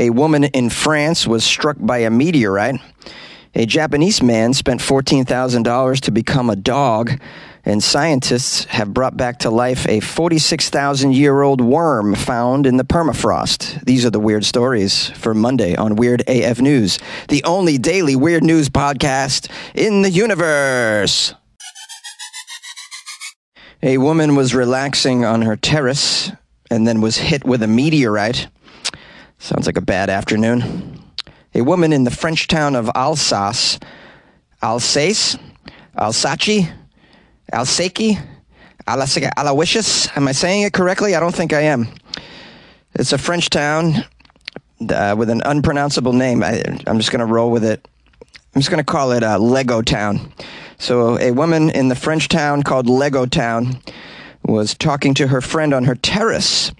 A woman in France was struck by a meteorite. A Japanese man spent $14,000 to become a dog, and scientists have brought back to life a 46,000 year old worm found in the permafrost. These are the weird stories for Monday on Weird AF News, the only daily weird news podcast in the universe. A woman was relaxing on her terrace and then was hit with a meteorite. Sounds like a bad afternoon. A woman in the French town of Alsace, Alsace, Alsace, Alsaki, Aloysius. Am I saying it correctly? I don't think I am. It's a French town uh, with an unpronounceable name. I, am just going to roll with it. I'm just going to call it uh, Lego Town. So, a woman in the French town called Lego Town was talking to her friend on her terrace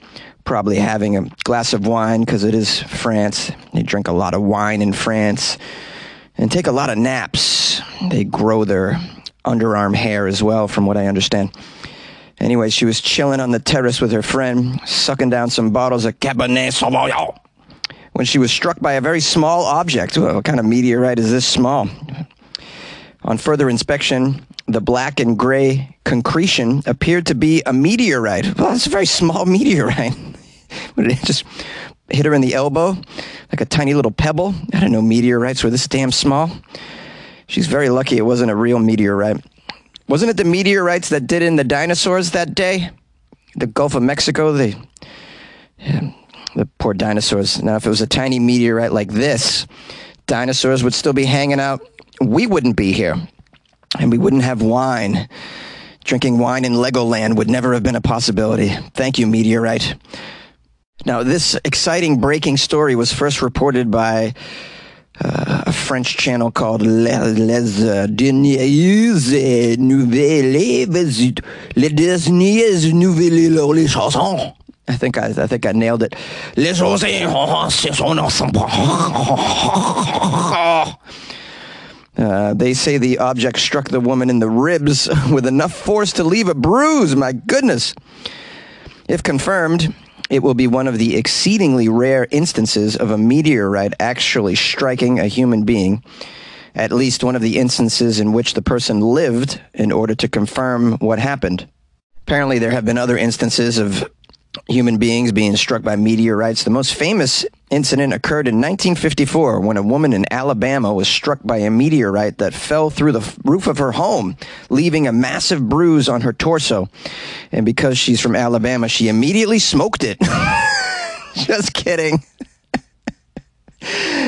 probably having a glass of wine because it is France. They drink a lot of wine in France and take a lot of naps. They grow their underarm hair as well, from what I understand. Anyway, she was chilling on the terrace with her friend, sucking down some bottles of Cabernet Sauvignon, when she was struck by a very small object. What kind of meteorite is this small? On further inspection, the black and gray concretion appeared to be a meteorite. Well, it's a very small meteorite. Just hit her in the elbow like a tiny little pebble? I don't know meteorites were this damn small. She's very lucky it wasn't a real meteorite. Wasn't it the meteorites that did in the dinosaurs that day? The Gulf of Mexico, the yeah, the poor dinosaurs. Now, if it was a tiny meteorite like this, dinosaurs would still be hanging out. We wouldn't be here, and we wouldn't have wine. Drinking wine in Legoland would never have been a possibility. Thank you, meteorite. Now, this exciting breaking story was first reported by uh, a French channel called Les, Les Dernières Nouvelles, Les Dernières Nouvelles, Les Chansons. I think I, I think I nailed it. Les uh, they say the object struck the woman in the ribs with enough force to leave a bruise. My goodness. If confirmed, it will be one of the exceedingly rare instances of a meteorite actually striking a human being, at least one of the instances in which the person lived in order to confirm what happened. Apparently, there have been other instances of human beings being struck by meteorites. The most famous incident occurred in 1954 when a woman in Alabama was struck by a meteorite that fell through the roof of her home, leaving a massive bruise on her torso. And because she's from Alabama, she immediately smoked it. Just kidding.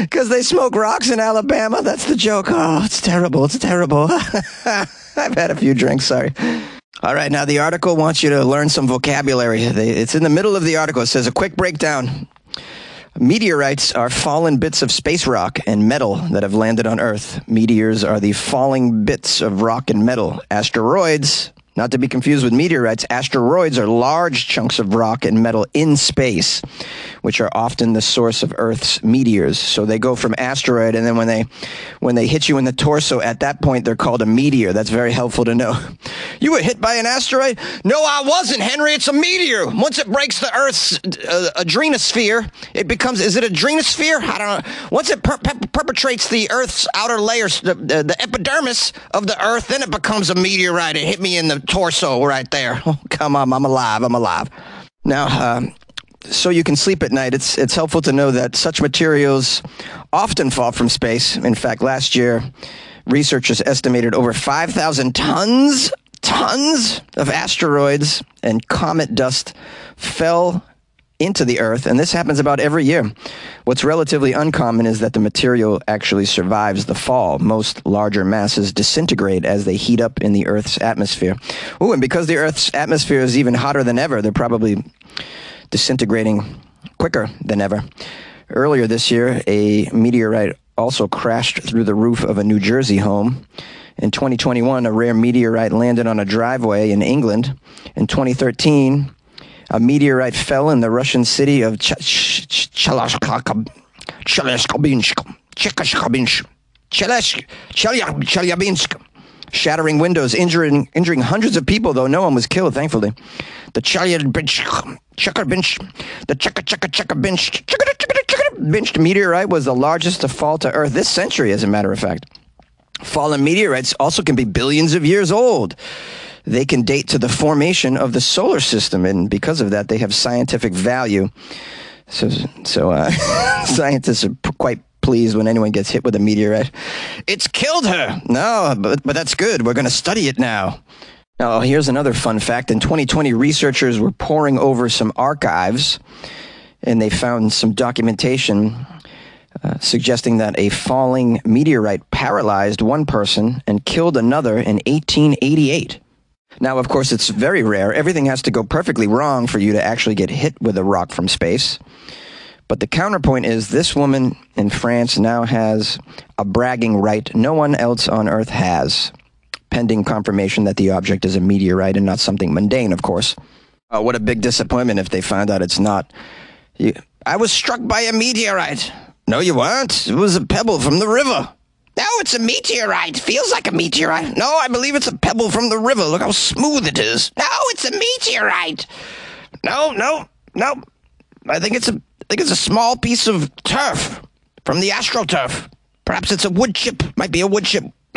Because they smoke rocks in Alabama. That's the joke. Oh, it's terrible. It's terrible. I've had a few drinks. Sorry. All right, now the article wants you to learn some vocabulary. It's in the middle of the article. It says a quick breakdown. Meteorites are fallen bits of space rock and metal that have landed on Earth. Meteors are the falling bits of rock and metal. Asteroids not to be confused with meteorites, asteroids are large chunks of rock and metal in space, which are often the source of Earth's meteors. So they go from asteroid, and then when they when they hit you in the torso, at that point they're called a meteor. That's very helpful to know. You were hit by an asteroid? No, I wasn't, Henry. It's a meteor. Once it breaks the Earth's uh, adrenosphere, it becomes is it adrenosphere? I don't know. Once it per- per- perpetrates the Earth's outer layers, the, the, the epidermis of the Earth, then it becomes a meteorite. It hit me in the torso right there. Oh, come on, I'm alive. I'm alive. Now, um, so you can sleep at night, it's, it's helpful to know that such materials often fall from space. In fact, last year, researchers estimated over 5,000 tons, tons of asteroids and comet dust fell into the earth, and this happens about every year. What's relatively uncommon is that the material actually survives the fall. Most larger masses disintegrate as they heat up in the earth's atmosphere. Ooh, and because the earth's atmosphere is even hotter than ever, they're probably disintegrating quicker than ever. Earlier this year, a meteorite also crashed through the roof of a New Jersey home. In 2021, a rare meteorite landed on a driveway in England. In 2013, a meteorite fell in the Russian city of Chelyabinsk, shattering windows, injuring, injuring hundreds of people, though no one was killed, thankfully. The Chelyabinsk, the Cheka Cheka meteorite was the largest to fall to Earth this century, as a matter of fact. Fallen meteorites also can be billions of years old. They can date to the formation of the solar system, and because of that, they have scientific value. So, so uh, scientists are quite pleased when anyone gets hit with a meteorite. It's killed her. No, but, but that's good. We're going to study it now. Now, here's another fun fact. In 2020, researchers were poring over some archives and they found some documentation uh, suggesting that a falling meteorite paralyzed one person and killed another in 1888. Now, of course, it's very rare. Everything has to go perfectly wrong for you to actually get hit with a rock from space. But the counterpoint is this woman in France now has a bragging right no one else on Earth has, pending confirmation that the object is a meteorite and not something mundane, of course. Uh, what a big disappointment if they find out it's not. You, I was struck by a meteorite. No, you weren't. It was a pebble from the river. No, it's a meteorite. Feels like a meteorite. No, I believe it's a pebble from the river. Look how smooth it is. No, it's a meteorite. No, no, no. I think it's a I think it's a small piece of turf from the astroturf. Perhaps it's a wood chip. Might be a wood chip.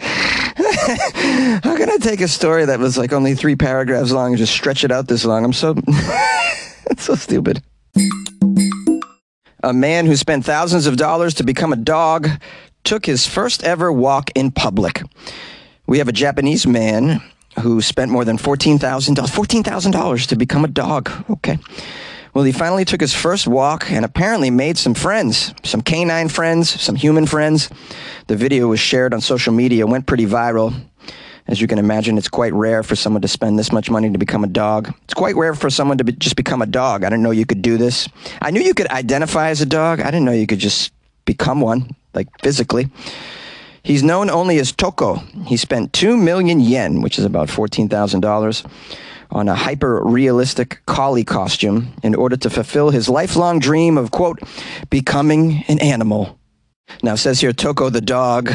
How can I take a story that was like only three paragraphs long and just stretch it out this long? I'm so so stupid. A man who spent thousands of dollars to become a dog took his first ever walk in public. We have a Japanese man who spent more than $14,000 $14,000 to become a dog. Okay. Well, he finally took his first walk and apparently made some friends, some canine friends, some human friends. The video was shared on social media, went pretty viral. As you can imagine, it's quite rare for someone to spend this much money to become a dog. It's quite rare for someone to be, just become a dog. I didn't know you could do this. I knew you could identify as a dog. I didn't know you could just become one, like physically. He's known only as Toco. He spent 2 million yen, which is about $14,000, on a hyper realistic collie costume in order to fulfill his lifelong dream of, quote, becoming an animal. Now, says here Toco the dog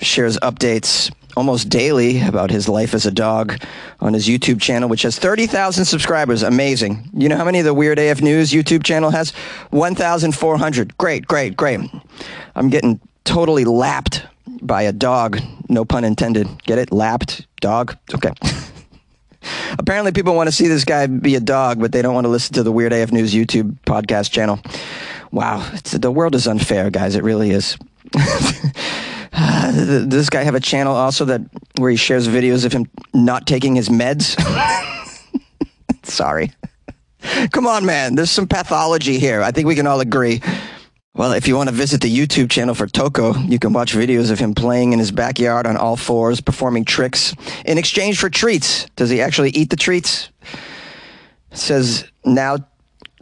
shares updates almost daily about his life as a dog on his YouTube channel, which has 30,000 subscribers. Amazing. You know how many of the Weird AF News YouTube channel has? 1,400. Great, great, great. I'm getting totally lapped by a dog. No pun intended. Get it? Lapped dog. Okay. Apparently, people want to see this guy be a dog, but they don't want to listen to the Weird AF News YouTube podcast channel. Wow, the world is unfair, guys. It really is. Does this guy have a channel also that where he shares videos of him not taking his meds? Sorry. Come on, man. There's some pathology here. I think we can all agree. Well, if you want to visit the YouTube channel for Toco, you can watch videos of him playing in his backyard on all fours, performing tricks in exchange for treats. Does he actually eat the treats? It says now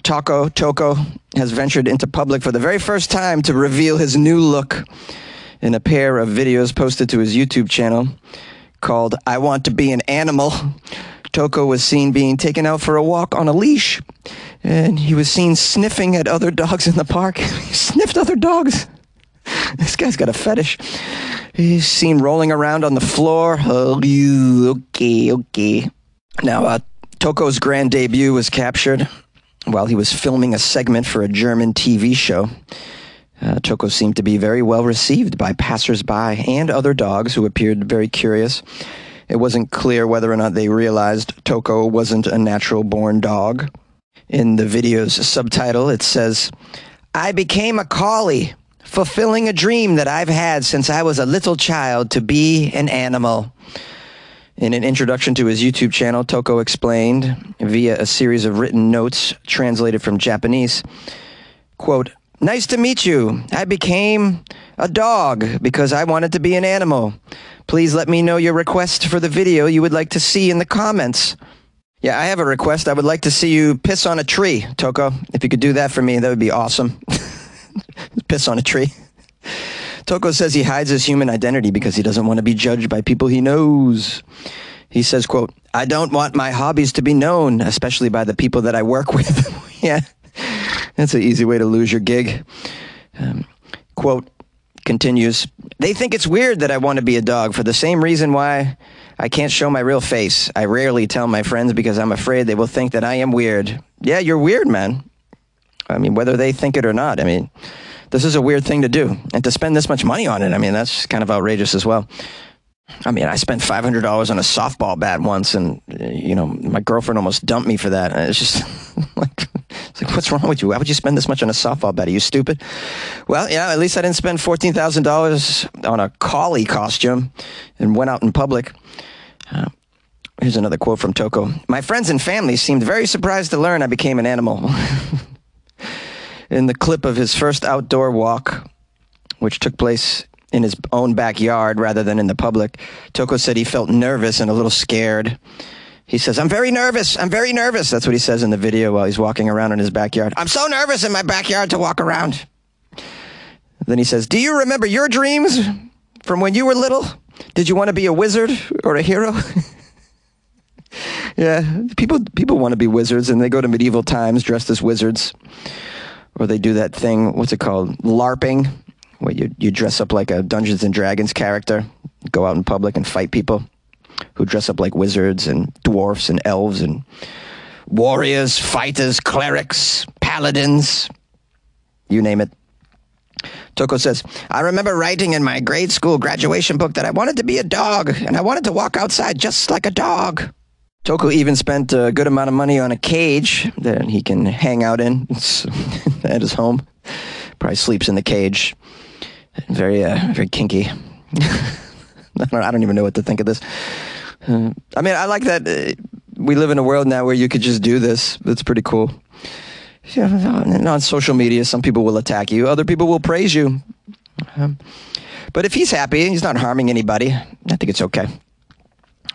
Taco Toco has ventured into public for the very first time to reveal his new look in a pair of videos posted to his YouTube channel called I Want to Be an Animal. Toco was seen being taken out for a walk on a leash, and he was seen sniffing at other dogs in the park. he sniffed other dogs. This guy's got a fetish. He's seen rolling around on the floor. Oh, okay, okay. Now, uh, Toco's grand debut was captured while he was filming a segment for a German TV show. Uh, Toco seemed to be very well received by passersby and other dogs who appeared very curious. It wasn't clear whether or not they realized Toco wasn't a natural born dog. In the video's subtitle, it says, I became a collie, fulfilling a dream that I've had since I was a little child to be an animal. In an introduction to his YouTube channel, Toco explained via a series of written notes translated from Japanese, quote, Nice to meet you. I became a dog because I wanted to be an animal. Please let me know your request for the video you would like to see in the comments. Yeah, I have a request. I would like to see you piss on a tree, Toco. If you could do that for me, that would be awesome. piss on a tree. Toco says he hides his human identity because he doesn't want to be judged by people he knows. He says, quote, I don't want my hobbies to be known, especially by the people that I work with. yeah. That's an easy way to lose your gig. Um, quote continues They think it's weird that I want to be a dog for the same reason why I can't show my real face. I rarely tell my friends because I'm afraid they will think that I am weird. Yeah, you're weird, man. I mean, whether they think it or not. I mean, this is a weird thing to do. And to spend this much money on it, I mean, that's kind of outrageous as well. I mean, I spent five hundred dollars on a softball bat once, and you know, my girlfriend almost dumped me for that. It's just like, what's wrong with you? Why would you spend this much on a softball bat? Are you stupid? Well, yeah, at least I didn't spend fourteen thousand dollars on a collie costume, and went out in public. Uh, here's another quote from Toco: "My friends and family seemed very surprised to learn I became an animal." in the clip of his first outdoor walk, which took place in his own backyard rather than in the public, Toco said he felt nervous and a little scared. He says, I'm very nervous. I'm very nervous. That's what he says in the video while he's walking around in his backyard. I'm so nervous in my backyard to walk around. Then he says, Do you remember your dreams from when you were little? Did you want to be a wizard or a hero? yeah, people people want to be wizards and they go to medieval times dressed as wizards. Or they do that thing, what's it called? LARPing, where you, you dress up like a Dungeons and Dragons character, go out in public and fight people who dress up like wizards and dwarfs and elves and warriors, fighters, clerics, paladins, you name it. Toco says, I remember writing in my grade school graduation book that I wanted to be a dog and I wanted to walk outside just like a dog. Toco even spent a good amount of money on a cage that he can hang out in at his home. Probably sleeps in the cage. Very, uh, very kinky. I, don't, I don't even know what to think of this. I mean, I like that uh, we live in a world now where you could just do this. It's pretty cool. Yeah, on social media, some people will attack you, other people will praise you. Um, but if he's happy and he's not harming anybody, I think it's okay.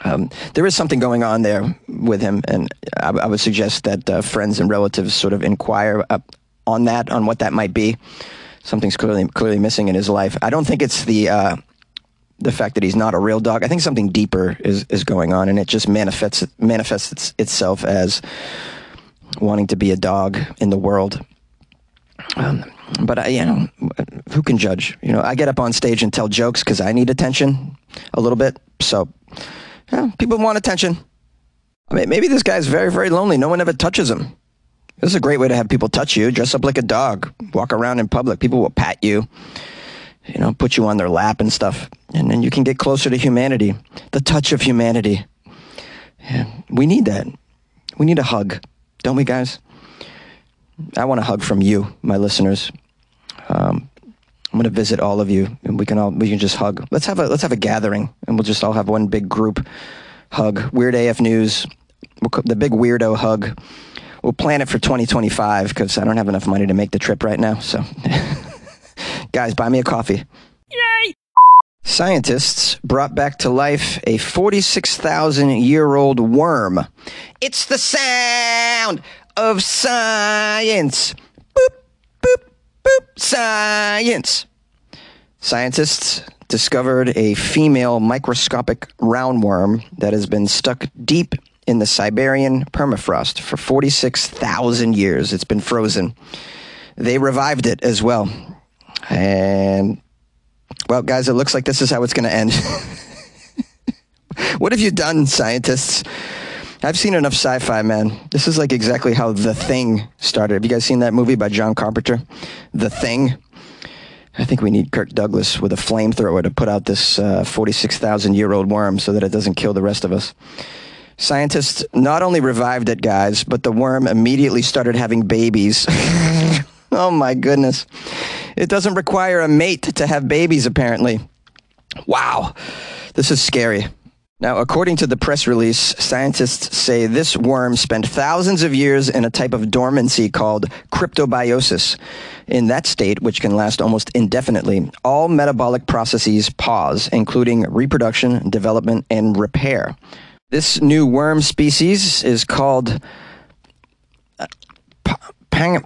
Um, there is something going on there with him, and I, I would suggest that uh, friends and relatives sort of inquire on that, on what that might be. Something's clearly clearly missing in his life. I don't think it's the uh, the fact that he's not a real dog. I think something deeper is, is going on, and it just manifests manifests itself as wanting to be a dog in the world. Um, but I, you know, who can judge? You know, I get up on stage and tell jokes because I need attention a little bit. So, yeah, people want attention. I mean, maybe this guy's very, very lonely. No one ever touches him. This is a great way to have people touch you. Dress up like a dog. Walk around in public. People will pat you you know, put you on their lap and stuff. And then you can get closer to humanity, the touch of humanity. Yeah, we need that. We need a hug, don't we, guys? I want a hug from you, my listeners. Um, I'm going to visit all of you, and we can all we can just hug. Let's have a let's have a gathering, and we'll just all have one big group hug. Weird AF News, we'll, the big weirdo hug. We'll plan it for 2025 because I don't have enough money to make the trip right now. So. Guys, buy me a coffee. Yay! Scientists brought back to life a 46,000 year old worm. It's the sound of science. Boop, boop, boop, science. Scientists discovered a female microscopic roundworm that has been stuck deep in the Siberian permafrost for 46,000 years. It's been frozen. They revived it as well. And, well, guys, it looks like this is how it's going to end. what have you done, scientists? I've seen enough sci fi, man. This is like exactly how The Thing started. Have you guys seen that movie by John Carpenter? The Thing? I think we need Kirk Douglas with a flamethrower to put out this uh, 46,000 year old worm so that it doesn't kill the rest of us. Scientists not only revived it, guys, but the worm immediately started having babies. oh my goodness. It doesn't require a mate to have babies, apparently. Wow, this is scary. Now, according to the press release, scientists say this worm spent thousands of years in a type of dormancy called cryptobiosis. In that state, which can last almost indefinitely, all metabolic processes pause, including reproduction, development, and repair. This new worm species is called uh, Pan-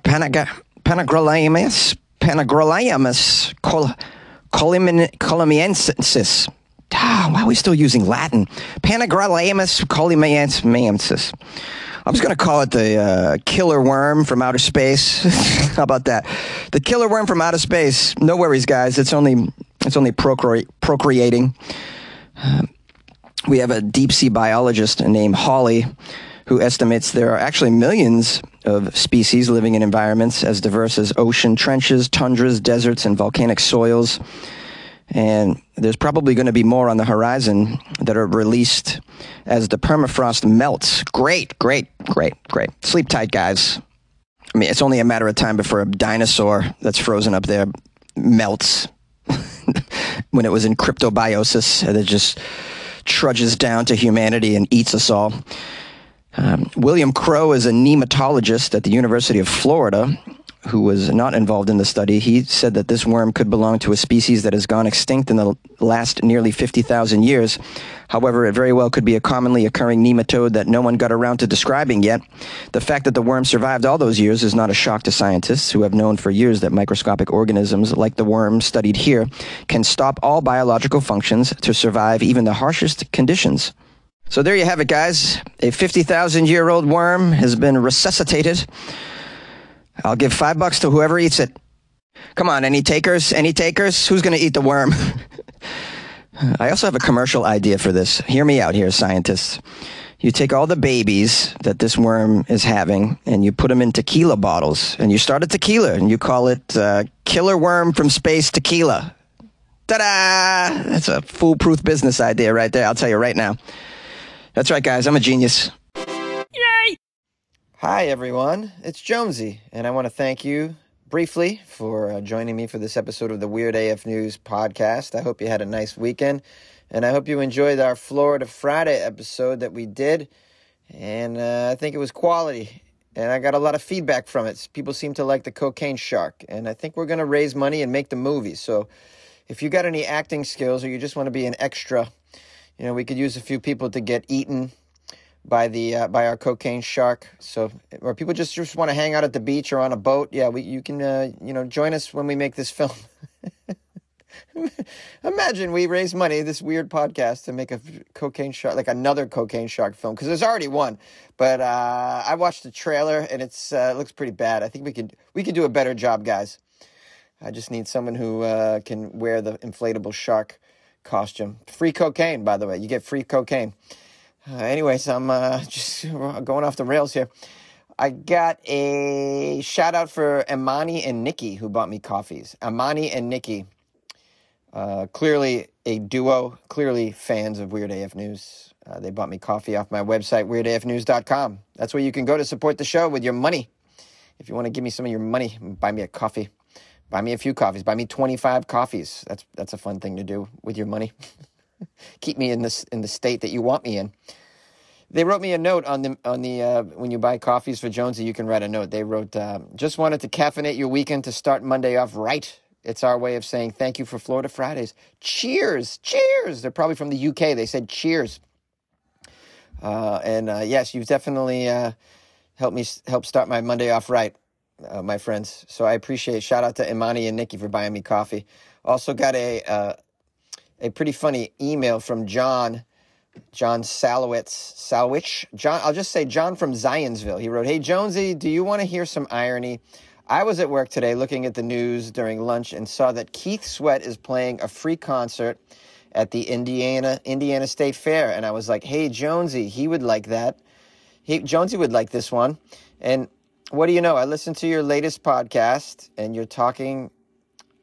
Panagrolaimus Panagrolaimus col-. Ah, why are we still using Latin? Panagrolaimus kolymaensis. I was going to call it the uh, killer worm from outer space. How about that? The killer worm from outer space. No worries, guys. It's only it's only procre- procreating. Uh, we have a deep sea biologist named Holly who estimates there are actually millions of species living in environments as diverse as ocean trenches, tundras, deserts, and volcanic soils. And there's probably going to be more on the horizon that are released as the permafrost melts. Great, great, great, great. Sleep tight, guys. I mean, it's only a matter of time before a dinosaur that's frozen up there melts when it was in cryptobiosis and it just trudges down to humanity and eats us all. Um, William Crow is a nematologist at the University of Florida who was not involved in the study, he said that this worm could belong to a species that has gone extinct in the last nearly 50,000 years. However, it very well could be a commonly occurring nematode that no one got around to describing yet. The fact that the worm survived all those years is not a shock to scientists who have known for years that microscopic organisms like the worm studied here can stop all biological functions to survive even the harshest conditions. So there you have it, guys. A 50,000 year old worm has been resuscitated I'll give five bucks to whoever eats it. Come on, any takers? Any takers? Who's going to eat the worm? I also have a commercial idea for this. Hear me out here, scientists. You take all the babies that this worm is having and you put them in tequila bottles and you start a tequila and you call it uh, Killer Worm from Space Tequila. Ta da! That's a foolproof business idea right there, I'll tell you right now. That's right, guys. I'm a genius. Yay! Hi, everyone. It's Jonesy, and I want to thank you briefly for uh, joining me for this episode of the Weird AF News podcast. I hope you had a nice weekend, and I hope you enjoyed our Florida Friday episode that we did. And uh, I think it was quality, and I got a lot of feedback from it. People seem to like the cocaine shark, and I think we're going to raise money and make the movie. So if you got any acting skills or you just want to be an extra, you know, we could use a few people to get eaten by the uh, by our cocaine shark. So, or people just just want to hang out at the beach or on a boat, yeah, we you can uh, you know join us when we make this film. Imagine we raise money this weird podcast to make a cocaine shark like another cocaine shark film because there's already one. But uh, I watched the trailer and it's uh, it looks pretty bad. I think we could we could do a better job, guys. I just need someone who uh, can wear the inflatable shark costume. Free cocaine, by the way. You get free cocaine. Uh, anyways, I'm uh, just going off the rails here. I got a shout out for Amani and Nikki who bought me coffees. Amani and Nikki, uh, clearly a duo, clearly fans of Weird AF News. Uh, they bought me coffee off my website, weirdafnews.com. That's where you can go to support the show with your money. If you want to give me some of your money, buy me a coffee. Buy me a few coffees. Buy me 25 coffees. That's, that's a fun thing to do with your money. keep me in this in the state that you want me in. They wrote me a note on the on the uh, when you buy coffees for Jonesy, you can write a note. They wrote, uh, "Just wanted to caffeinate your weekend to start Monday off right." It's our way of saying thank you for Florida Fridays. Cheers, cheers. They're probably from the UK. They said cheers. Uh, and uh, yes, you've definitely uh, helped me help start my Monday off right, uh, my friends. So I appreciate. Shout out to Imani and Nikki for buying me coffee. Also got a a pretty funny email from John, John Salowitz, Salwich. John, I'll just say John from Zionsville. He wrote, "Hey Jonesy, do you want to hear some irony? I was at work today looking at the news during lunch and saw that Keith Sweat is playing a free concert at the Indiana Indiana State Fair, and I was like, "Hey Jonesy, he would like that. He Jonesy would like this one." And what do you know? I listened to your latest podcast, and you're talking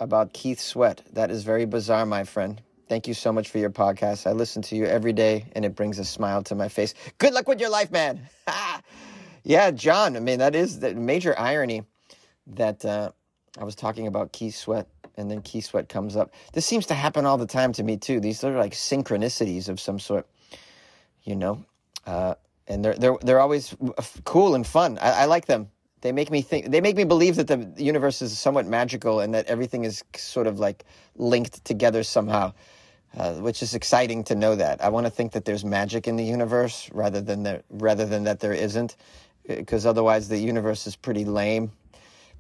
about Keith Sweat. That is very bizarre, my friend. Thank you so much for your podcast. I listen to you every day and it brings a smile to my face. Good luck with your life, man. yeah, John. I mean, that is the major irony that uh, I was talking about Keith Sweat and then Keith Sweat comes up. This seems to happen all the time to me, too. These are like synchronicities of some sort, you know? Uh, and they're, they're, they're always cool and fun. I, I like them. They make me think. They make me believe that the universe is somewhat magical and that everything is sort of like linked together somehow uh, which is exciting to know that. I want to think that there's magic in the universe rather than there, rather than that there isn't, because otherwise the universe is pretty lame.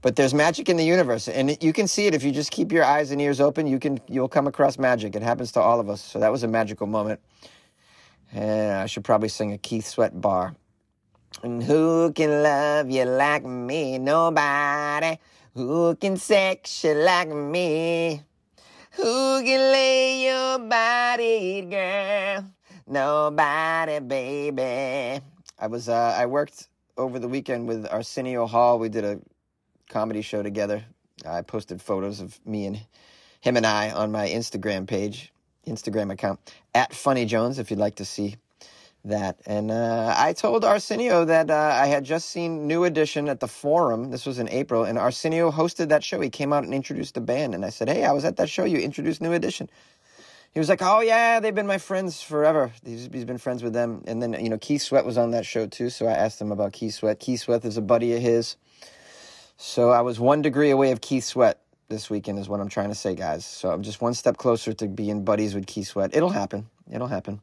But there's magic in the universe, and you can see it if you just keep your eyes and ears open. You can you'll come across magic. It happens to all of us. So that was a magical moment. And I should probably sing a Keith Sweat bar. And who can love you like me? Nobody. Who can sex you like me? Who can lay your body, girl? Nobody, baby. I was uh, I worked over the weekend with Arsenio Hall. We did a comedy show together. I posted photos of me and him and I on my Instagram page, Instagram account at Funny Jones, if you'd like to see that. And uh, I told Arsenio that uh, I had just seen New Edition at the Forum. This was in April, and Arsenio hosted that show. He came out and introduced the band, and I said, "Hey, I was at that show. You introduced New Edition." He was like, "Oh yeah, they've been my friends forever. He's, he's been friends with them." And then you know, Keith Sweat was on that show too, so I asked him about Keith Sweat. Keith Sweat is a buddy of his, so I was one degree away of Keith Sweat this weekend, is what I'm trying to say, guys. So I'm just one step closer to being buddies with Keith Sweat. It'll happen. It'll happen.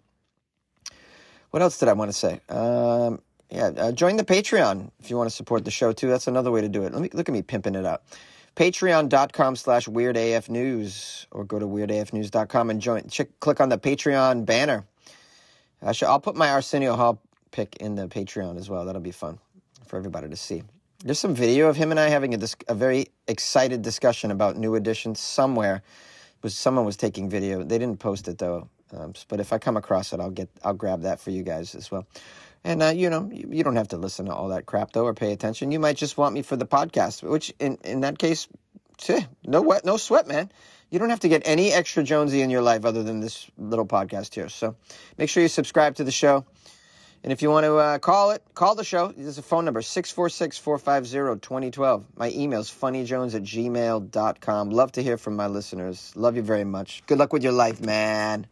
What else did I want to say? Um, yeah, uh, join the Patreon if you want to support the show too. That's another way to do it. Let me look at me pimping it out. Patreon.com slash weirdafnews or go to weirdafnews.com and join. Check, click on the Patreon banner. I should, I'll put my Arsenio Hall pick in the Patreon as well. That'll be fun for everybody to see. There's some video of him and I having a, dis- a very excited discussion about new editions somewhere. It was someone was taking video. They didn't post it though. Um, but if I come across it, I'll get I'll grab that for you guys as well. And uh, you know, you, you, don't have to listen to all that crap though, or pay attention. You might just want me for the podcast, which in in that case, no wet, no sweat, man. You don't have to get any extra Jonesy in your life other than this little podcast here. So make sure you subscribe to the show. And if you want to uh, call it, call the show. There's a phone number, 646-450-2012. My email is funnyjones at gmail.com. Love to hear from my listeners. Love you very much. Good luck with your life, man.